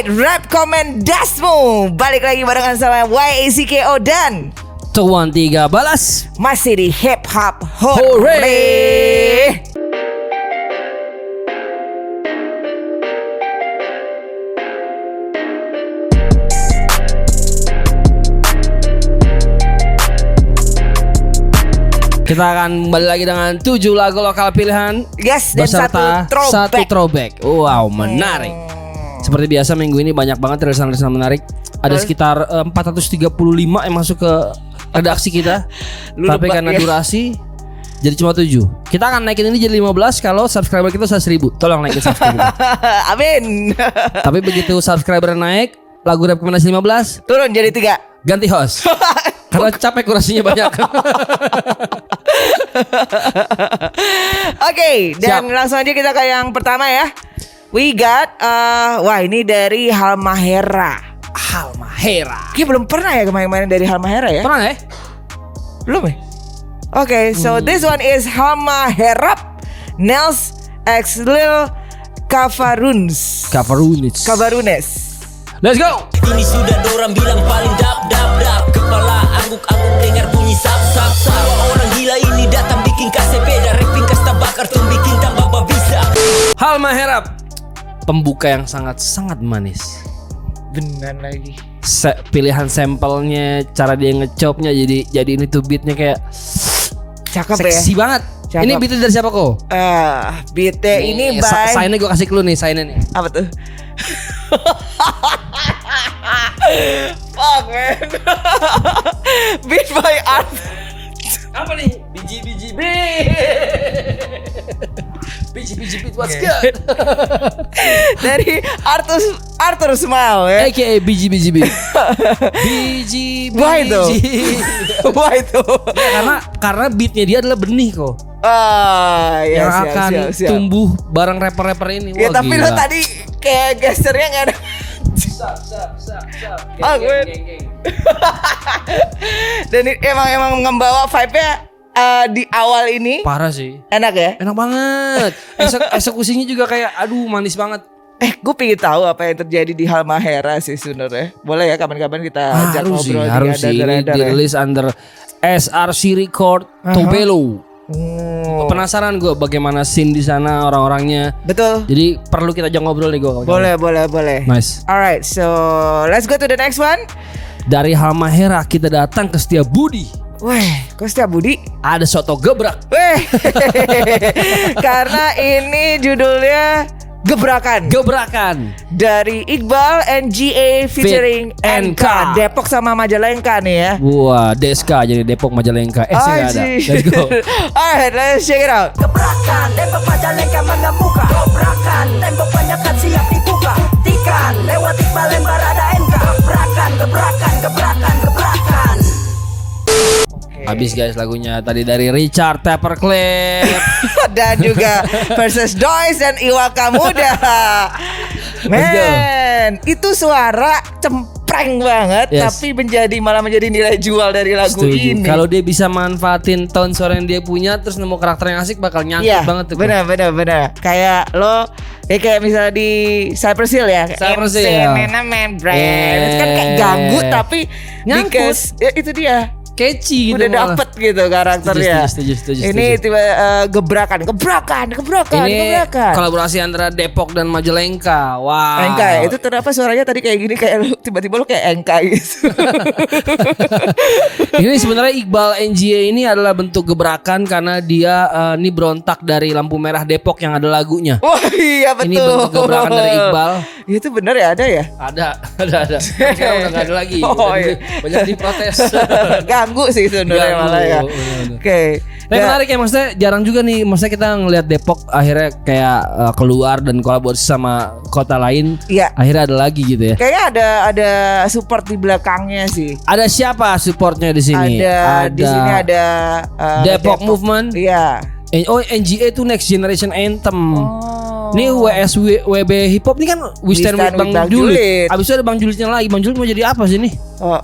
Alright, rap komendasmu Balik lagi barengan sama YACKO dan Tuan tiga balas. Masih di Hip Hop Hore. Kita akan kembali lagi dengan tujuh lagu lokal pilihan Yes, dan Beserta satu throwback. satu throwback. Wow menarik Seperti biasa minggu ini banyak banget rilisan-rilisan menarik. Ada Terus? sekitar eh, 435 yang masuk ke redaksi kita. Lu Tapi karena ya. durasi jadi cuma 7 Kita akan naikin ini jadi 15 kalau subscriber kita sudah 1000 Tolong naikin subscriber Amin. Tapi begitu subscriber naik Lagu rekomendasi 15 Turun jadi tiga. Ganti host. Karena capek kurasinya banyak. Oke, dan Siap. langsung aja kita ke yang pertama ya We got uh, Wah ini dari Halmahera. Halmahera. Kita belum pernah ya kemarin-kemarin dari Halmahera ya? Pernah ya? Belum ya? Oke, so this one is Hama Herap Nels X Lil Kavaruns Kavarunits Kavarunes Let's go! Ini sudah dorang bilang paling dap dap dap. Kepala angguk-angguk dengar bunyi sap sap sap. Dua orang gila ini datang bikin kasih beda Rapping kasta bakar tuh bikin tambah babisa. Halmaherap Pembuka yang sangat-sangat manis. Benar lagi. Se- Pilihan sampelnya Cara dia ngechopnya Jadi jadi ini tuh beatnya kayak Cakep Seksi ya banget. Cakep. Ini beatnya dari siapa kok? Ah, beatnya ini sa- by Sign-nya gue kasih clue nih Sign-nya nih. Apa tuh? Fuck man. Beat by Art Apa nih? Biji biji Biji biji beat what's good Dari Arthur Arthur Smile ya AKA biji biji Biji biji Why though? Wah itu Ya, karena karena beatnya dia adalah benih kok Ah, ya, yang siap, akan siap, siap. tumbuh bareng rapper-rapper ini. Ya Wah, tapi gila. lo tadi kayak gesternya nggak ada. Ah, gue- Dan ini emang emang membawa vibe-nya eh, di awal ini parah sih. enak ya. Enak banget. Esek- eksekusinya juga kayak aduh manis banget. Eh, gue pengen tahu apa yang terjadi di Halmahera sih sebenarnya. Boleh ya kapan-kapan kita ajak harus sih, ngobrol di harus sih. Ini ya. dirilis under SRC Record Tobelo. Hmm, Penasaran gue bagaimana scene di sana orang-orangnya. betul. Jadi perlu kita ajak ngobrol nih gue. Boleh, boleh, boleh. Nice. Alright, so let's go to the next one. Dari Halmahera kita datang ke Setia Budi. Weh, kok setiap Budi? Ada soto gebrak. Weh, karena ini judulnya Gebrakan Gebrakan. dari Iqbal NGA featuring Fit NK NK. Depok sama Majalengka nih ya. Wah, DSK jadi Depok Majalengka. Eh, nggak ada. Let's go. Alright, let's check it out. Gebrakan, tembok majalengka mengemuka Gebrakan, tembok banyakan siap dibuka Buktikan, lewat iqbal lembar ada Gebrakan, gebrakan, gebrakan, gebrakan Habis guys lagunya tadi dari Richard Tapperclip. dan juga versus Dois dan Iwaka Muda. Man, itu suara cempreng banget Yes. tapi menjadi malah menjadi nilai jual dari lagu Setuju. ini. Kalau dia bisa manfaatin tone suara yang dia punya terus nemu karakter yang asik bakal nyangkut Iya, banget tuh. benar benar benar. Kayak lo ya kayak misalnya di Cypress Hill ya. Cypress Hill. man, man, brand. Itu kan kayak ganggu tapi Nyangkut. because ya, itu dia. Catchy gitu. Udah malah. dapet gitu karakternya. Setuju, setuju, setuju, Ini setuju. tiba eh, gebrakan, gebrakan, gebrakan, Ini gebrakan. kolaborasi antara Depok dan Majalengka. Wow. Engka ya, itu kenapa suaranya tadi kayak gini kayak lu tiba-tiba lu kayak Engka gitu. ini sebenarnya Iqbal NGA ini adalah bentuk gebrakan karena dia eh, ini berontak dari lampu merah Depok yang ada lagunya. Wah iya betul. Ini bentuk gebrakan dari Iqbal. Itu bener ya ada ya? Ada, ada, ada. Sekarang udah gak ada lagi. Oh, iya. Banyak diprotes. Ganggu sih sebenarnya malah ya. Oke. Tapi Ya, menarik ya maksudnya jarang juga nih maksudnya kita ngelihat Depok akhirnya kayak uh, keluar dan kolaborasi sama kota lain. Iya. Akhirnya ada lagi gitu ya. Kayaknya ada ada support di belakangnya sih. Ada siapa supportnya di sini? Ada, di sini ada eh, Depok Movement. Iya. Eh, Oh NGA itu Next Generation Anthem. Oh. Ini WSW WB Hip Hop ini kan We Stand, with Bang, Julit. Abis itu ada Bang Julitnya lagi. Bang Julit mau jadi apa sih nih? Oh,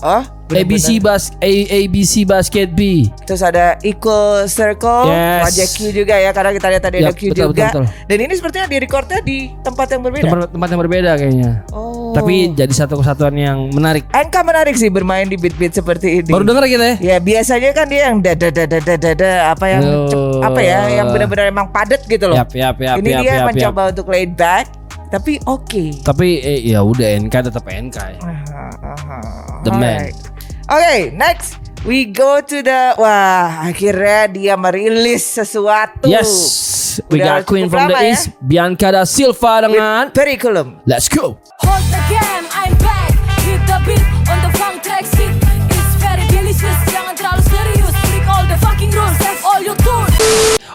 oh. ABC bas A, ABC Basket B. Terus ada Equal Circle, Yes. wajah Q juga ya karena kita lihat tadi ada Yap, Q betul, juga. betul, betul. Dan ini sepertinya di recordnya di tempat yang berbeda. Tempat, tempat yang berbeda kayaknya. Oh. Tapi jadi satu kesatuan yang menarik. Enka menarik sih bermain di beat-beat seperti ini. Baru denger kita ya. Ya biasanya kan dia yang dada dada dada dada apa yang cep- apa ya yang benar-benar emang padat gitu loh. Yap, yap, yap, ini yap, dia yap, mencoba untuk laid back tapi oke. Tapi eh, ya udah NK tetap NK ya. Aha, aha. The man. Alright. Oke, next we go to the wah akhirnya dia merilis sesuatu. Yes, we Udah got Queen from the ya. East, Bianca da Silva dengan Periculum. Let's go. Hold the game, I'm back Hit the beat on the funk track shit It's very delicious Jangan terlalu serius Break all the fucking rules That's all you do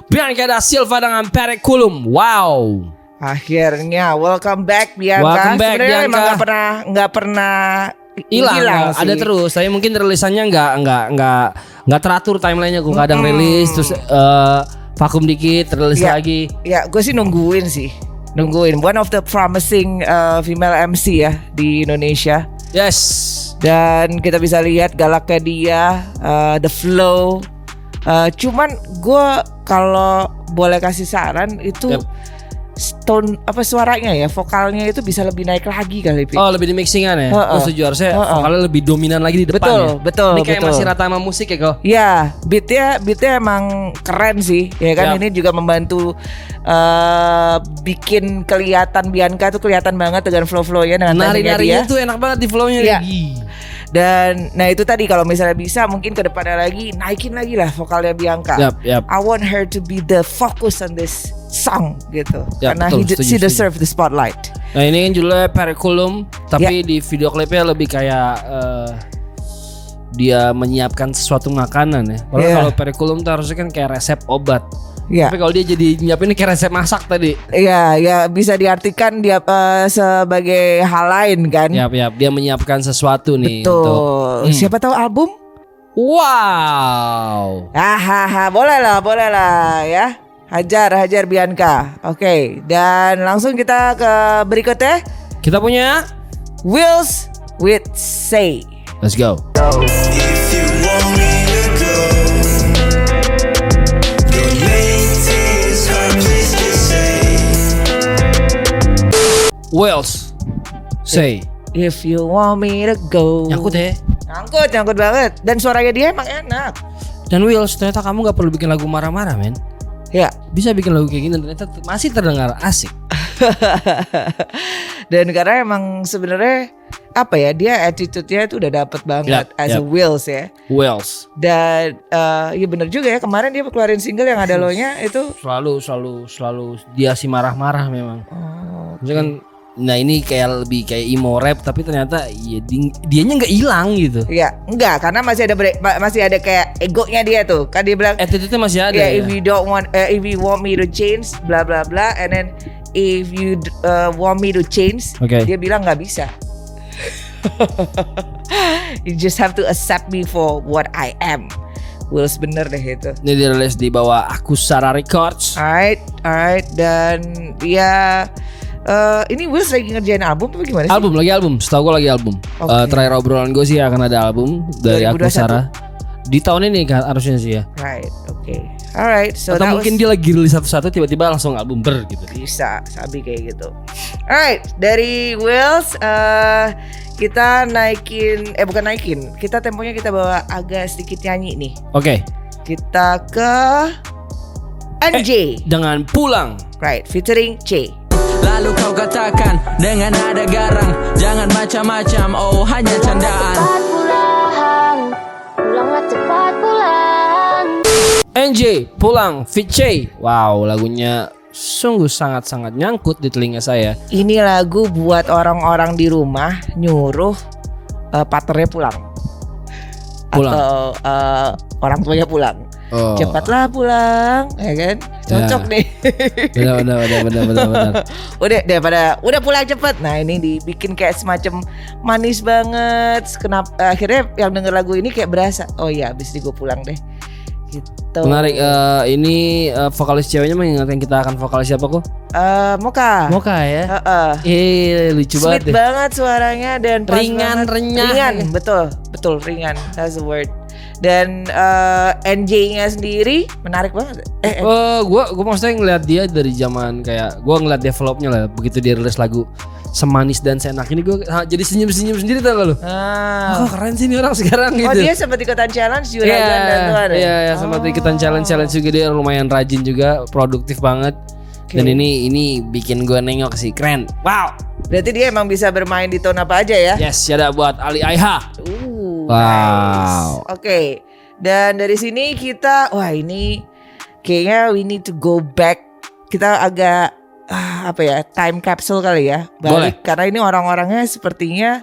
Bianca da Silva dengan Periculum. Wow. Akhirnya welcome back Bianca. Welcome back, Sebenarnya Bianca. emang nggak pernah nggak pernah Hilang, ada terus. Tapi mungkin rilisannya nggak nggak nggak nggak teratur timelinenya. Gue kadang rilis terus eh, vakum dikit, rilis Ya. lagi. Ya, gue sih nungguin sih. Nungguin. One of the promising uh, female MC ya di Indonesia. Yes. Dan kita bisa lihat galaknya dia, uh, the flow. Uh, cuman gue kalau boleh kasih saran itu Yep. Tone apa suaranya ya, vokalnya itu bisa lebih naik lagi kali. Pi. Oh lebih di mixingan ya? Heeh. Oh setuju harusnya Heeh. vokalnya lebih dominan lagi di depan Betul, ya? betul, Ini kayak betul. masih rata sama musik ya kok? Ya, beatnya beatnya emang keren sih, ya kan Yap. ini juga membantu eh bikin kelihatan Bianca tuh kelihatan banget dengan flow-flownya dengan timingnya dia. Nari-narinya tuh enak banget di flownya Iya. Dan nah itu tadi kalau misalnya bisa mungkin ke depannya lagi naikin lagi lah vokalnya Bianca. Yap, yap. I want her to be the focus on this song gitu. Yap, Karena betul, he, setuju, she setuju. deserve the spotlight. Nah ini kan judulnya Periculum Ya. Tapi di video klipnya lebih kayak eh, Dia menyiapkan sesuatu makanan ya Kalau Iya. kalau Periculum tuh harusnya kan kayak resep obat Ya. Tapi kalau dia jadi nyiapin ini kayak resep masak tadi Iya, ya bisa diartikan dia eh, sebagai hal lain kan. Yap, yap. Dia menyiapkan sesuatu nih Betul. untuk Hmm. Siapa tahu album? Wow Hahaha, boleh lah, boleh lah ya. Hajar, hajar Bianca. Oke, dan langsung kita ke berikutnya. Kita punya Wills with Say. Let's go If Wales Say If you want me to go. Nyangkut ya Nyangkut, nyangkut banget. Dan suaranya dia emang enak. Dan Wales ternyata kamu gak perlu bikin lagu marah-marah men Ya. Bisa bikin lagu kayak gini dan ternyata masih terdengar asik Dan karena emang sebenarnya apa ya dia attitude-nya itu udah dapet banget Yap, as a. Wills ya. Wales Dan eh ya bener juga ya kemarin dia keluarin single yang ada lo-nya itu selalu selalu selalu dia si marah-marah memang. oh, Maksudnya kan nah ini kayak lebih kayak emo rap tapi ternyata ya di, dianya nggak hilang gitu. Ya, enggak karena masih ada bre- ma- masih ada kayak egonya dia tuh. Kan dia bilang Attitude-nya masih ada ya ya. if you don't want uh, if you want me to change bla bla bla and then if you uh, want me to change Oke. dia bilang nggak bisa. you just have to accept me for what I am. Wills bener deh itu. Ini dirilis di bawah Akusara Records. Alright, alright dan ya eh, ini Wills lagi ngerjain album apa gimana sih? Album lagi album, setahu gue lagi album. Oke. Eh, terakhir obrolan gue sih akan ada album dari 2021. Akusara. Di tahun ini kan harusnya sih ya. Right, oke. Alright, so Atau mungkin was- dia lagi rilis satu-satu tiba-tiba langsung album ber gitu. bisa sabi kayak gitu. Alright, dari Wills eh kita naikin eh bukan naikin, kita temponya kita bawa agak sedikit nyanyi nih. Oke, Kita ke NJ, dengan pulang. right, featuring C. Lalu kau katakan dengan nada garang Jangan macam-macam, oh hanya candaan Cepat pulang Pulanglah cepat pulang NJ pulang Fit J. Wow, lagunya sungguh sangat-sangat nyangkut di telinga saya. Ini lagu buat orang-orang di rumah nyuruh eh, partnernya pulang. Pulang. Atau eh, orang tuanya pulang. Oh. Cepatlah pulang, ya kan? Cocok Ya. deh. Benar benar benar benar benar benar. udah daripada udah pulang cepet nah ini dibikin kayak semacam manis banget kenapa akhirnya yang denger lagu ini kayak berasa oh iya abis ini gue pulang deh Gitu. Menarik. eh, ini eh, vokalis ceweknya mengingatkan kita akan vokalis siapa kok? Eh, Moka. Moka ya. Heeh. Eh lucu banget Sweet banget suaranya dan Ringan, banget. renyah. Ringan, betul, betul ringan. That's the word. Dan eh, NJ-nya sendiri menarik banget. Eh, eh, Eh, gua gua maksudnya ngeliat dia dari zaman kayak gua ngeliat developnya lah begitu dia rilis lagu semanis dan seenak ini gua ha, jadi senyum-senyum sendiri tau gak lu? ah. Oh, keren sih ini orang sekarang Oh gitu. dia sempat ikutan challenge juga Iya, dan tuh ada. iya, iya, sempat ikutan challenge challenge juga dia lumayan rajin juga, produktif banget. Dan ini ini bikin gua nengok sih keren. Wow. Berarti dia emang bisa bermain di tone apa aja ya? Yes, ada buat Ali Aiha. Uh, Wow. nice. Oke. Dan dari sini kita wah ini kayaknya we need to go back. Kita agak ah, apa ya time capsule kali ya balik karena ini orang-orangnya sepertinya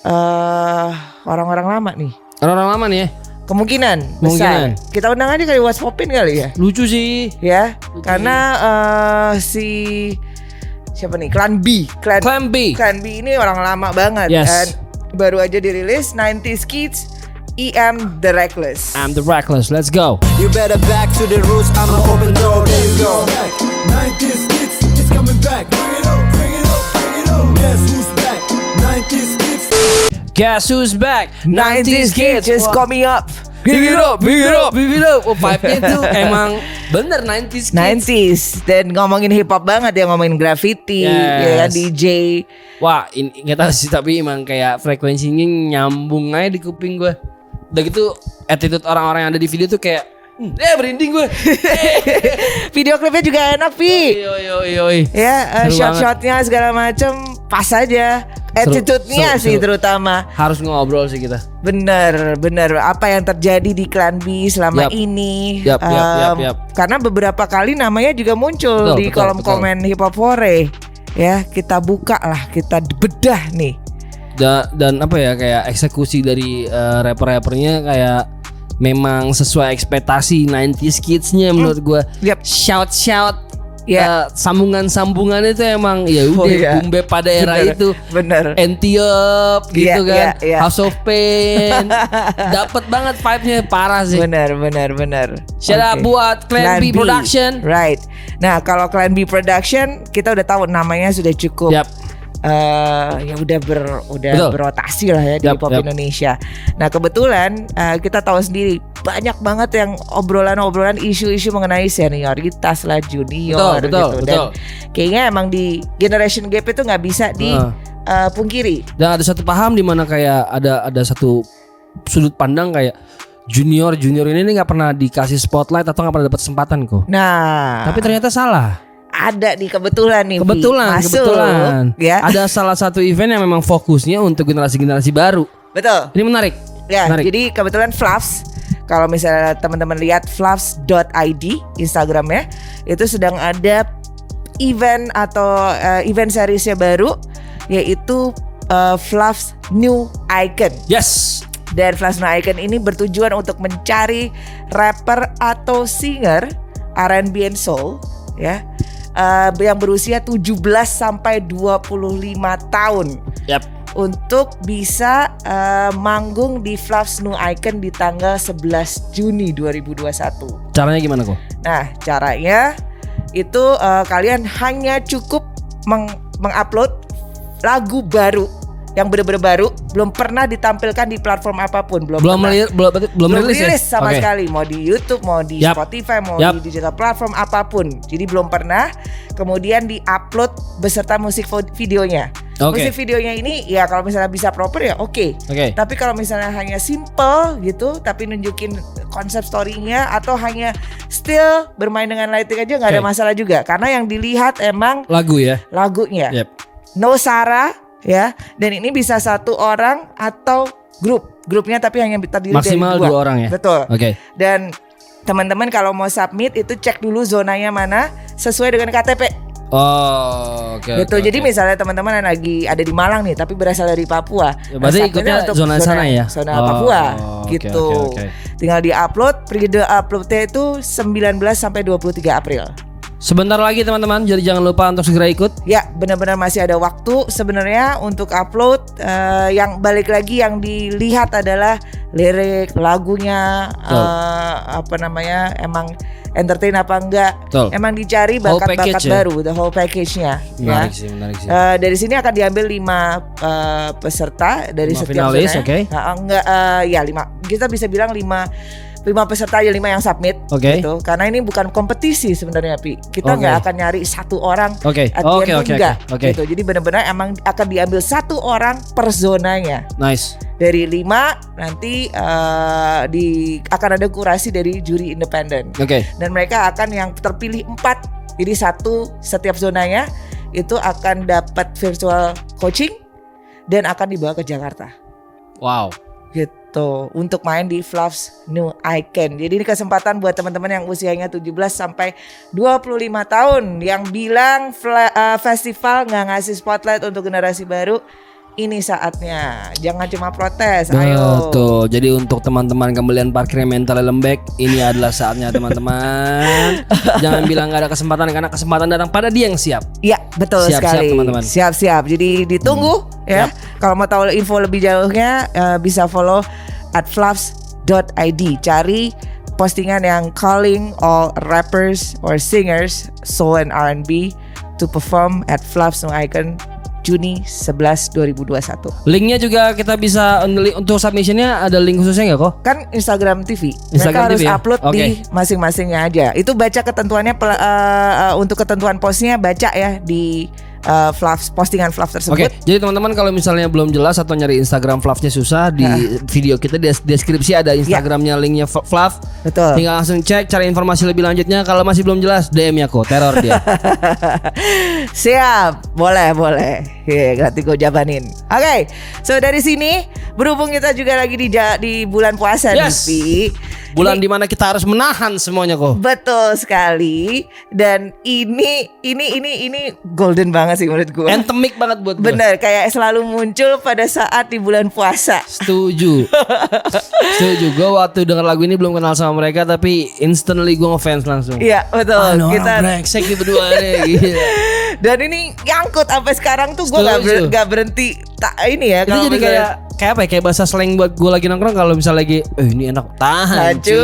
eh orang-orang lama nih. Orang-orang lama nih ya. Kemungkinan, Kemungkinan. besar. Kita undang aja kali What's Popin kali ya. Lucu sih. Ya, karena eh si siapa nih? Clan B. Clan, Clan B. Clan B ini orang lama banget Yes. dan baru aja dirilis 90s Kids EM The Reckless. I'm the reckless. Let's go. You better back to the roots, I'ma open door, there you go 90s kids is coming back. Bring it up, bring it up, bring it up. Guess who's back? 90s kids. Guess who's back? 90s Kids just Wah. coming up. Give it up, give it up, give it up. Oh, vibe-nya tuh emang bener 90s kids. 90s dan ngomongin hip hop banget ya ngomongin graffiti Yes. ya kan DJ Wah, ini nggak tahu sih tapi emang kayak frekuensinya nyambung aja di kuping gue. Udah gitu attitude orang-orang yang ada di video tuh kayak hmm, eh berinding gue. video klipnya juga enak Pi Yoi yoi yoi. ya Seru shot-shotnya segala macem pas aja attitude-nya sih terutama Harus ngobrol sih kita. Bener, bener. Apa yang terjadi di Clan B selama Yap. ini? Yap, yap, yap, yap. Karena beberapa kali namanya juga muncul Betul, di betul, kolom betul. komen hip hop fore. Ya, kita buka lah, kita bedah nih. Da- dan apa ya kayak eksekusi dari eh, rapper-rappernya kayak memang sesuai ekspektasi 90s kids-nya menurut gue. Yap. Shout shout Ya. sambungan-sambungan itu emang ya udah Oh, iya. boom bap pada era Bener, itu. Bener. Entiop gitu Iya, kan iya, iya. House of Pain Dapat banget vibe-nya parah sih Bener, bener, bener. Shout out Oke. buat Clan B Production. Right. Nah, kalau Clan B Production, kita udah tahu namanya sudah cukup. Yap. Eh, ya udah ber udah Betul. berotasi lah ya di hop yap. Indonesia. Nah kebetulan eh, kita tahu sendiri banyak banget yang obrolan-obrolan isu-isu mengenai senioritas lah junior Betul, betul, gitu betul. dan kayaknya emang di generation gap itu nggak bisa Heeh. dipungkiri. Dan ada satu paham di mana kayak ada ada satu sudut pandang kayak junior junior ini nggak pernah dikasih spotlight atau nggak pernah dapat kesempatan kok. Nah, Tapi ternyata salah. Ada nih kebetulan nih. Kebetulan, Masuk, kebetulan. Ya, Ada salah satu event yang memang fokusnya untuk generasi-generasi baru. betul. Ini menarik. Ya, Menarik. jadi kebetulan Fluffs kalau misalnya teman-teman lihat fluffs.id Instagramnya itu sedang ada event atau eh, event seriesnya baru yaitu eh, Fluffs New Icon. Yes. Dan Fluffs New Icon ini bertujuan untuk mencari rapper atau singer R&B and soul ya eh, yang berusia 17 sampai 25 tahun Yap. untuk bisa eh, manggung di Fluffs New Icon di tanggal 11 Juni 2021. Caranya gimana kok? Nah, caranya itu eh, kalian hanya cukup meng mengupload lagu baru yang bener-bener baru, belum pernah ditampilkan di platform apa pun, belum Belum pernah. belum belum, belum rilis, rilis ya? sama Oke. sekali mau di YouTube mau di Yap. Spotify mau Yap. di digital platform apa pun jadi belum pernah kemudian di upload beserta musik videonya Oke. musik videonya ini ya kalau misalnya bisa proper ya oke Oke. tapi kalau misalnya hanya simple gitu tapi nunjukin konsep storynya atau hanya still bermain dengan lighting aja nggak ada Oke. masalah juga karena yang dilihat emang Lagu ya. lagunya Yep. no Sarah ya dan ini bisa satu orang atau grup grupnya tapi hanya terdiri Maksimal dari dua, dua orang ya? betul Oke. dan teman-teman kalau mau submit itu cek dulu zonanya mana sesuai dengan KTP Oh, oke. gitu. oke, Jadi oke. misalnya teman-teman yang lagi ada di Malang nih tapi berasal dari Papua. Ya, berarti submitnya ikutnya untuk zona sana ya? Zona Oh, Papua oke, gitu. oke, oke. Tinggal di-upload, periode uploadnya itu 19 sampai 23 April. Sebentar lagi teman-teman, jadi jangan lupa untuk segera ikut. Ya, benar-benar masih ada waktu sebenarnya untuk upload. Eh, yang balik lagi yang dilihat adalah lirik lagunya eh, apa namanya emang entertain apa enggak Betul. emang dicari bakat-bakat ya? baru the whole package-nya Menarik ya sih, menarik sih. Eh, dari sini akan diambil lima eh, peserta dari Lima setiap finalis, oke. Nah, enggak eh, ya lima. Kita bisa bilang lima lima peserta aja lima yang submit Oke. gitu. Karena ini bukan kompetisi sebenarnya Pi. Kita nggak akan nyari satu orang at the Oke, pun enggak oke, oke. gitu. Jadi benar-benar emang akan diambil satu orang per zonanya. Nice. Dari lima nanti eh, di akan ada kurasi dari juri independen Oke. dan mereka akan yang terpilih empat jadi satu setiap zonanya itu akan dapat virtual coaching dan akan dibawa ke Jakarta Wow. Gitu untuk main di Fluffs New Icon. Jadi ini kesempatan buat teman-teman yang usianya 17 sampai 25 tahun yang bilang eh, festival nggak ngasih spotlight untuk generasi baru. Ini saatnya. Jangan cuma protes. Ayo. Betul. Jadi untuk teman-teman kembalian parkirnya mentalnya lembek, ini adalah saatnya teman-teman. Jangan bilang gak ada kesempatan karena kesempatan datang pada dia yang siap. Iya betul Siap-siap, sekali. teman-teman. Hmm. Siap-siap. Jadi ditunggu ya. Kalau mau tahu info lebih jauhnya eh, bisa follow at fluffs.id. Cari postingan yang calling all rappers or singers soul and R&B to perform at Fluffs No Icon Juni 11 2021. Linknya juga kita bisa untuk submissionnya ada link khususnya nggak kok? Kan Instagram TV. Instagram Mereka harus TV ya? upload Oke. di masing-masingnya aja. Itu baca ketentuannya eh, eh, untuk ketentuan postnya baca ya di eh, Fluffs postingan Fluffs tersebut. Oke, jadi teman-teman kalau misalnya belum jelas atau nyari Instagram Fluffnya susah di video kita di deskripsi ada Instagramnya linknya F- Fluff. Betul. Tinggal langsung cek cari informasi lebih lanjutnya. Kalau masih belum jelas DM ya kok teror dia. Siap, boleh boleh. Iya, nanti gue jabanin. Oke, so dari sini berhubung kita juga lagi di di bulan puasa Yes. nih, Bulan di mana kita harus menahan semuanya kok. Betul sekali. Dan ini ini ini ini golden banget sih menurut gue. Endemik banget buat gue. Bener, kayak selalu muncul pada saat di bulan puasa. Setuju. Setuju. Gue waktu denger lagu ini belum kenal sama mereka tapi instantly gue ngefans langsung. Iya, betul. Ini kita brengsek nih berdua nih. Gila. dan ini nyangkut sampai sekarang tuh gue gak, Setuju. gak berhenti tak ini ya Itu jadi kayak kayak apa ya? Kayak bahasa slang buat gue lagi nongkrong kalau misalnya lagi eh ini enak tahan Cuy.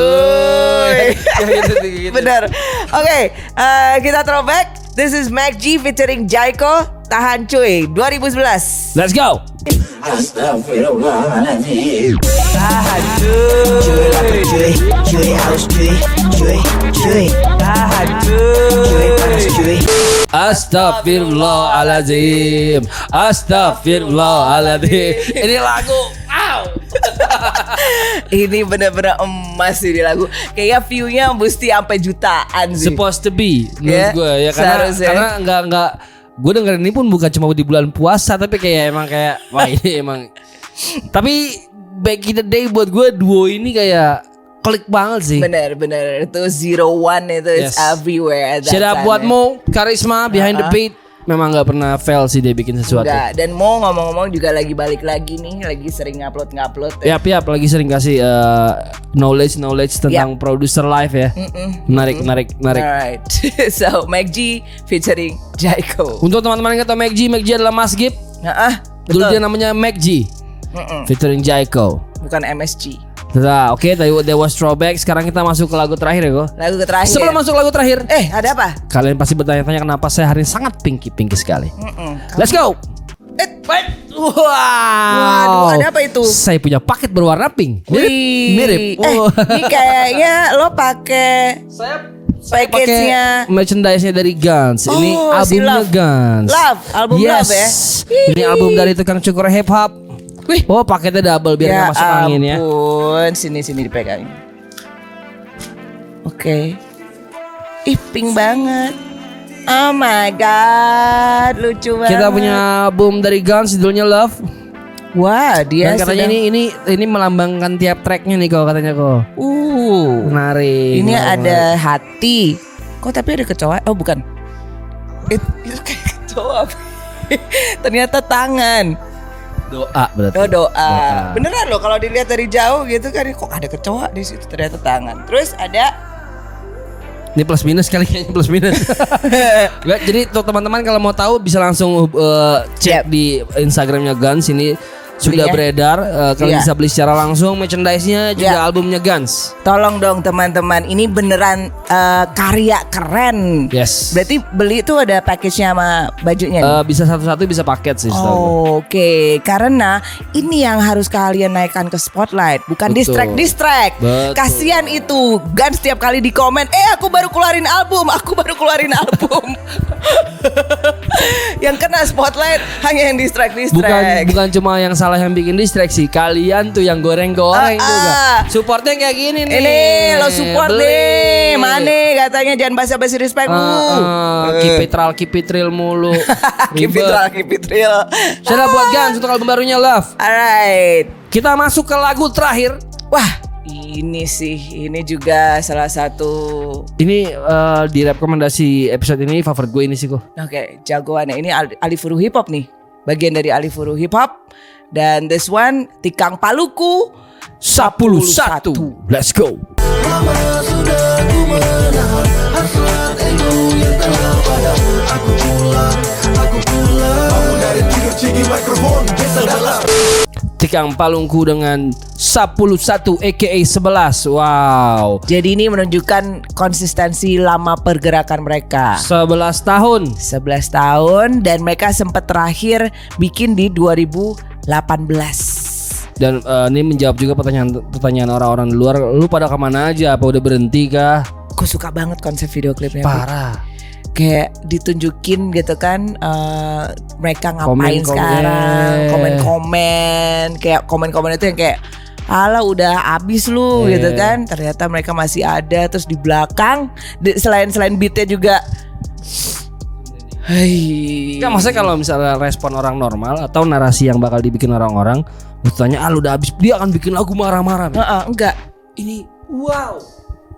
Gitu, gitu. Bener. Oke, eh, kita throwback. This is Mac G featuring Jaiko. Tahan cuy 2011. Let's go. Tahan cuy. Cuy, cuy aus cuy, cuy, cuy, Tahan cuy. panas cuy. Astagfirullahaladzim Astagfirullahaladzim Ini lagu Wow Ini bener-bener emas sih di lagu. Kayaknya view-nya mesti sampai jutaan sih. Supposed to be Menurut Ya, gue ya Karena, seharusnya. karena nggak nggak Gue dengerin ini pun bukan cuma di bulan puasa Tapi kayak emang kayak Wah ini emang Tapi Back in the day buat gue Duo ini kayak Klik banget sih Bener bener itu zero one itu Yes. is everywhere. Shout out buat ya. Mo Karisma Behind the beat Memang nggak pernah fail sih dia bikin sesuatu Enggak, dan mau ngomong-ngomong juga lagi balik lagi nih, lagi sering ngupload ngupload. ya. Yap yap lagi sering kasih eh, knowledge knowledge tentang producer live ya. Menarik menarik menarik. Alright, so Mac G featuring Jaiko. Untuk teman-teman yang tahu Mac G, Mac G adalah Mas Gip. Nah, ah, Dulu dia namanya Mac G. Mm-mm. Featuring Jaiko. Bukan MSG. Nah, oke tadi there was throwback. Sekarang kita masuk ke lagu terakhir ya, kok. Lagu terakhir. Sebelum masuk lagu terakhir, Eh, ada apa? kalian pasti bertanya-tanya kenapa saya hari ini sangat pinky-pinky sekali. Let's go. Eh, Wait. Wow. Waduh, ada apa itu? Saya punya paket berwarna pink. Mirip. Mirip. Eh, Wah. ini kayaknya lo pakai saya package-nya. merchandise-nya dari Guns. Ini Oh, si albumnya Love. Guns. Love, album yes. Love ya. Ini album dari tukang cukur hip hop. Wih, oh paketnya double biar nggak masuk angin ya. ampun, sini sini dipegang. Oke. Ih, pink banget. Oh my god, lucu banget. Kita punya album dari Guns judulnya Love. Wah, dia Dan katanya sedang- ini ini ini melambangkan tiap tracknya nih kok katanya kok. uh. Menarik. Ini menarik, ada hati. Kok tapi ada kecoa? Oh, bukan. It, itu kayak kecoa. Ternyata tangan. Doa berarti. Oh doa. Beneran loh kalau dilihat dari jauh gitu kan kok ada kecoa di situ ternyata tangan. Terus ada Ini plus minus kali kayaknya plus minus. Jadi untuk teman-teman kalau mau tahu bisa langsung uh, cek Yap. di Instagramnya Guns ini sudah ya. beredar. Eh, kalian Iya. bisa beli secara langsung merchandise-nya juga Iya. albumnya Guns. Tolong dong teman-teman, ini beneran eh, karya keren. Yes. Berarti beli itu ada package-nya sama bajunya. nih? Eh, bisa satu-satu bisa paket sih. Oh, Oke, karena ini yang harus kalian naikkan ke spotlight, bukan Betul. distract distract. Betul. Kasihan itu, Gan setiap kali di komen, eh aku baru keluarin album, aku baru keluarin album. yang kena spotlight hanya yang distract Bukan bukan cuma yang salah yang bikin distraksi, kalian tuh yang goreng-goreng Ah, juga. ah. Supportnya kayak gini nih. Ini lo support Beli. deh, mana katanya jangan basa-basi respect Ah, lu. ah, it real, keep it real mulu. keep it real, keep it real. Shout out buat Guns untuk album barunya Love. Alright. Kita masuk ke lagu terakhir. Wah, ini sih, ini juga salah satu Ini eh, di rekomendasi episode ini favorit gue ini sih kok. Oke, jagoannya ini Ali, Ali Furu Hip Hop nih. Bagian dari Ali Furu Hip Hop. Dan this one Tikang Paluku 11 Let's go. Bangun dari tidur cigi mikrofon Desa dalam Tikang Palungku dengan 11 aka 11. Wow. Jadi ini menunjukkan konsistensi lama pergerakan mereka 11 tahun. 11 tahun dan mereka sempat terakhir bikin di 2018 Dan eh, ini menjawab juga pertanyaan pertanyaan orang-orang di luar. Lu pada ke mana aja? Apa udah berhenti kah? Gue suka banget konsep video klipnya Parah. Kayak ditunjukin gitu kan eh, Mereka ngapain Komen-komen. sekarang Komen-komen Kayak komen-komen itu yang kayak Alah udah abis lu Eh. gitu kan Ternyata mereka masih ada Terus di belakang di- Selain selain beatnya juga Hai. Enggak maksudnya kalau misalnya respon orang normal atau narasi yang bakal dibikin orang-orang, lu tanya ah lu udah habis dia akan bikin lagu marah-marah. Heeh, enggak Ini wow.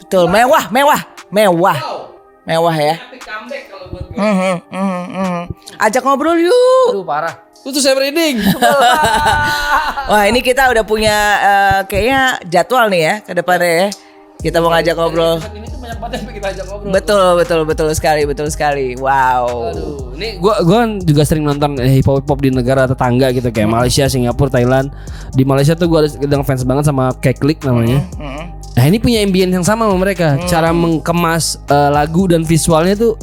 Betul mewah mewah Mewah Mewah ya Mhm, mhm, mhm. Ajak ngobrol yuk Aduh parah. Lu tuh saya merinding. Wah ini kita udah punya eh, kayaknya jadwal nih ya ke depannya ya. Kita mau ngajak ngobrol. Ini tuh banyak banget yang kita ajak ngobrol. Betul betul betul sekali betul sekali. Wow. Aduh, ini gua gua kan juga sering nonton hip hop hip hop di negara tetangga gitu kayak Malaysia, Singapura, Thailand. Di Malaysia tuh gua ada fans banget sama Keklik namanya. Nah, ini punya ambience yang sama sama mereka. Cara mengemas eh, lagu dan visualnya tuh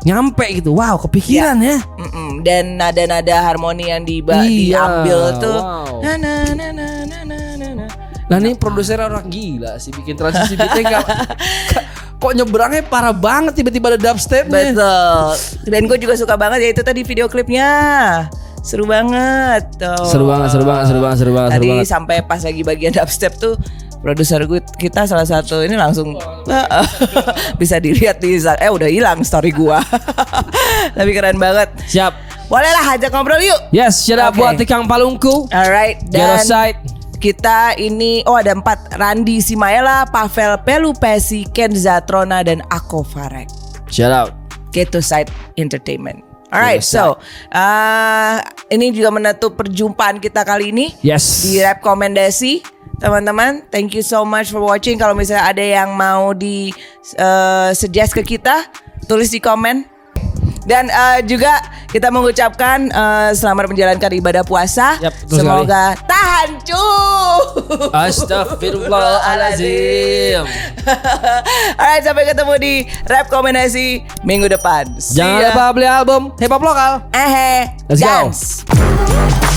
nyampe gitu. Wow, kepikiran ya. Mm-mm. Dan nada-nada harmoni yang diba- Iya, diambil tuh. wow. Na, na, na, na, Nah, ini produser orang gila sih bikin transisi beatnya nggak- kok nyebrangnya parah banget tiba-tiba ada dubstepnya. Betul. Dan gue juga suka banget ya itu tadi video klipnya. Seru banget. Tuh. Seru banget, seru banget, seru banget, seru banget, seru Tadi banget. sampai pas lagi bagian dubstep tuh produser gue kita salah satu ini langsung bisa dilihat di eh udah hilang story gua. Tapi keren banget. Siap. Boleh lah ajak ngobrol yuk. Yes, shout out Oke. buat Tikang Palungku. Alright dan. Kita ini oh ada empat Randi Simaela, Pavel Pelupesi, Kenza Trona dan Ako Farek. Shout out. Keto Side Entertainment. Alright, Yes, so uh, ini juga menutup perjumpaan kita kali ini Yes. di rekomendasi teman-teman. Thank you so much for watching. Kalau misalnya ada yang mau di uh, suggest ke kita, tulis di komen. Dan uh, juga kita mengucapkan uh, selamat menjalankan ibadah puasa. Yap, betul Semoga tahan cu. Astagfirullahalazim. Alright, sampai ketemu di rekomendasi minggu depan. See Jangan ya. lupa beli album hip hop lokal. Eh, Let's go. dance.